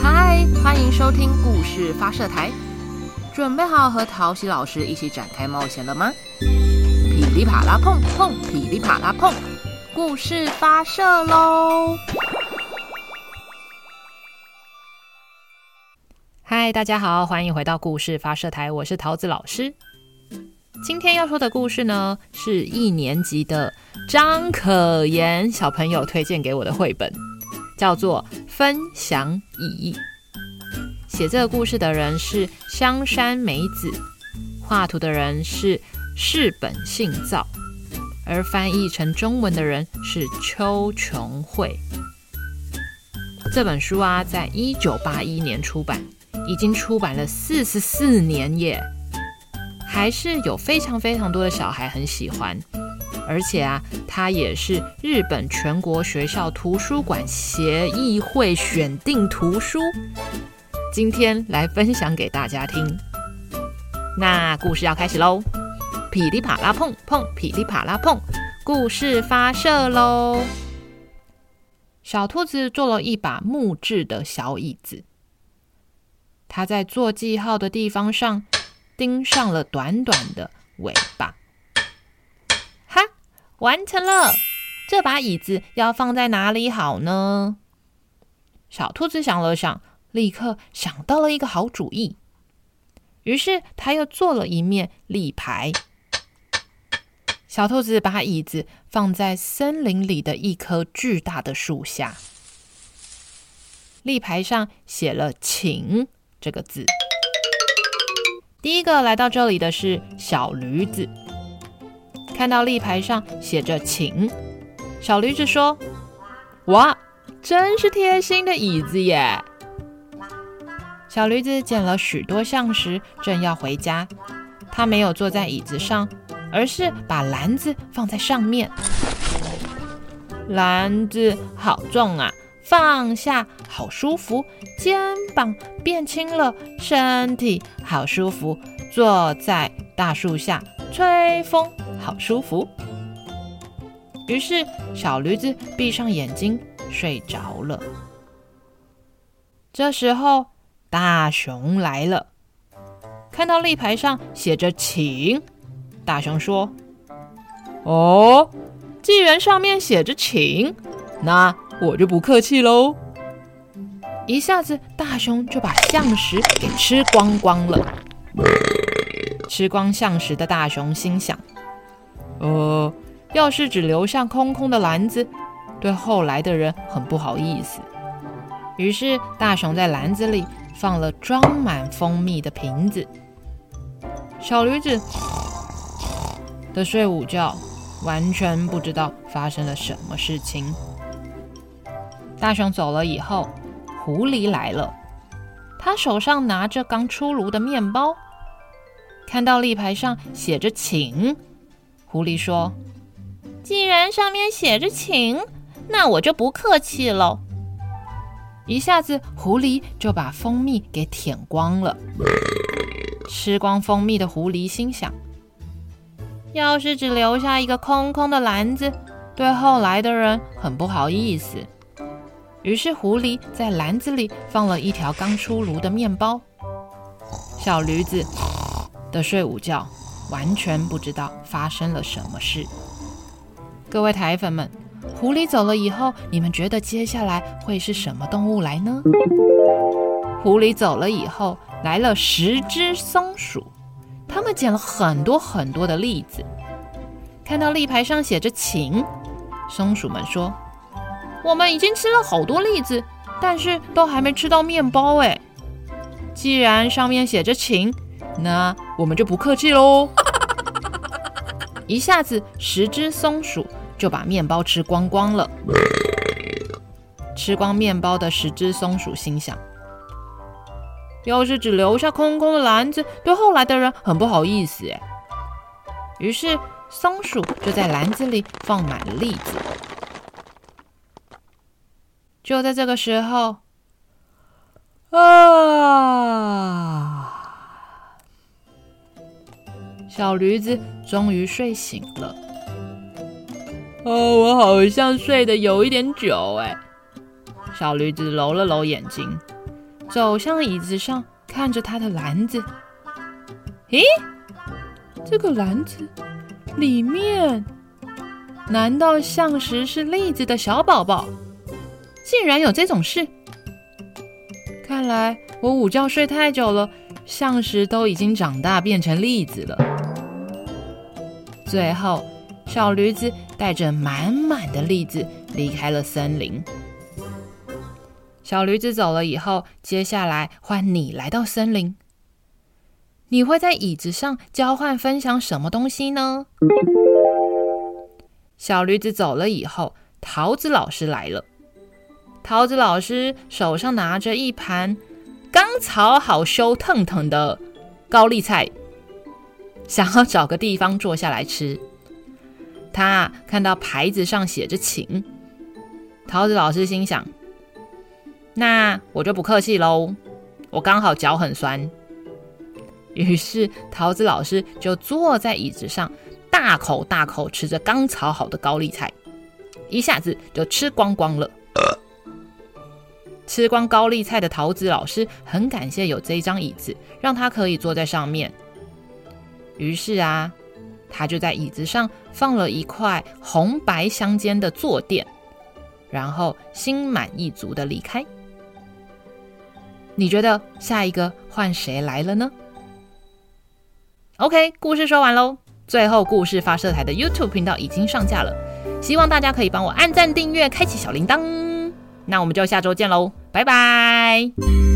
嗨，欢迎收听故事发射台，准备好和陶喜老师一起展开冒险了吗？噼里啪啦碰碰，噼里啪啦碰，故事发射喽！嗨，大家好，欢迎回到故事发射台，我是桃子老师。今天要说的故事呢，是一年级的张可言小朋友推荐给我的绘本，叫做《分享蚁》。写这个故事的人是香山美子，画图的人是柿本幸造，而翻译成中文的人是邱琼慧。这本书啊，在一九八一年出版，已经出版了四十四年耶。还是有非常非常多的小孩很喜欢，而且啊，它也是日本全国学校图书馆协议会选定图书。今天来分享给大家听。那故事要开始喽！噼里啪啦碰碰，噼里啪啦碰，故事发射喽！小兔子做了一把木质的小椅子，它在做记号的地方上。钉上了短短的尾巴，完成了！这把椅子要放在哪里好呢？小兔子想了想，立刻想到了一个好主意。于是，他又做了一面立牌。小兔子把椅子放在森林里的一棵巨大的树下，立牌上写了“请”这个字。第一个来到这里的是小驴子，看到立牌上写着“请”，小驴子说：“哇，真是贴心的椅子耶！”小驴子捡了许多橡实，正要回家。他没有坐在椅子上，而是把篮子放在上面。篮子好重啊！放下，好舒服，肩膀变轻了，身体好舒服。坐在大树下吹风，好舒服。于是小驴子闭上眼睛睡着了。这时候大熊来了，看到立牌上写着“请”，大熊说：“哦，既然上面写着‘请’，那……”我就不客气喽！一下子，大熊就把象食给吃光光了。吃光象食的大熊心想：“呃，要是只留下空空的篮子，对后来的人很不好意思。”于是，大熊在篮子里放了装满蜂蜜的瓶子。小驴子的睡午觉，完全不知道发生了什么事情。大熊走了以后，狐狸来了。他手上拿着刚出炉的面包，看到立牌上写着“请”，狐狸说：“既然上面写着‘请’，那我就不客气喽。”一下子，狐狸就把蜂蜜给舔光了。吃光蜂蜜的狐狸心想：“要是只留下一个空空的篮子，对后来的人很不好意思。”于是，狐狸在篮子里放了一条刚出炉的面包。小驴子的睡午觉，完全不知道发生了什么事。各位台粉们，狐狸走了以后，你们觉得接下来会是什么动物来呢？狐狸走了以后，来了十只松鼠，他们捡了很多很多的栗子。看到立牌上写着“请”，松鼠们说。我们已经吃了好多栗子，但是都还没吃到面包哎。既然上面写着“请”，那我们就不客气喽。一下子，十只松鼠就把面包吃光光了。吃光面包的十只松鼠心想：要是只留下空空的篮子，对后来的人很不好意思哎。于是，松鼠就在篮子里放满了栗子。就在这个时候，啊！小驴子终于睡醒了。哦，我好像睡得有一点久哎。小驴子揉了揉眼睛，走向椅子上，看着他的篮子。咦，这个篮子里面，难道像是是栗子的小宝宝？竟然有这种事！看来我午觉睡太久了，像是都已经长大变成栗子了。最后，小驴子带着满满的栗子离开了森林。小驴子走了以后，接下来换你来到森林。你会在椅子上交换分享什么东西呢？小驴子走了以后，桃子老师来了。桃子老师手上拿着一盘刚炒好、羞腾腾的高丽菜，想要找个地方坐下来吃。他看到牌子上写着“请”，桃子老师心想。那我就不客气喽，我刚好脚很酸。于是桃子老师就坐在椅子上，大口大口吃着刚炒好的高丽菜，一下子就吃光光了。吃光高丽菜的桃子老师很感谢有这一张椅子，让他可以坐在上面。于是啊，他就在椅子上放了一块红白相间的坐垫，然后心满意足的离开。你觉得下一个换谁来了呢？OK，故事说完喽。最后，故事发射台的 YouTube 频道已经上架了，希望大家可以帮我按赞、订阅、开启小铃铛。那我们就下周见喽，拜拜。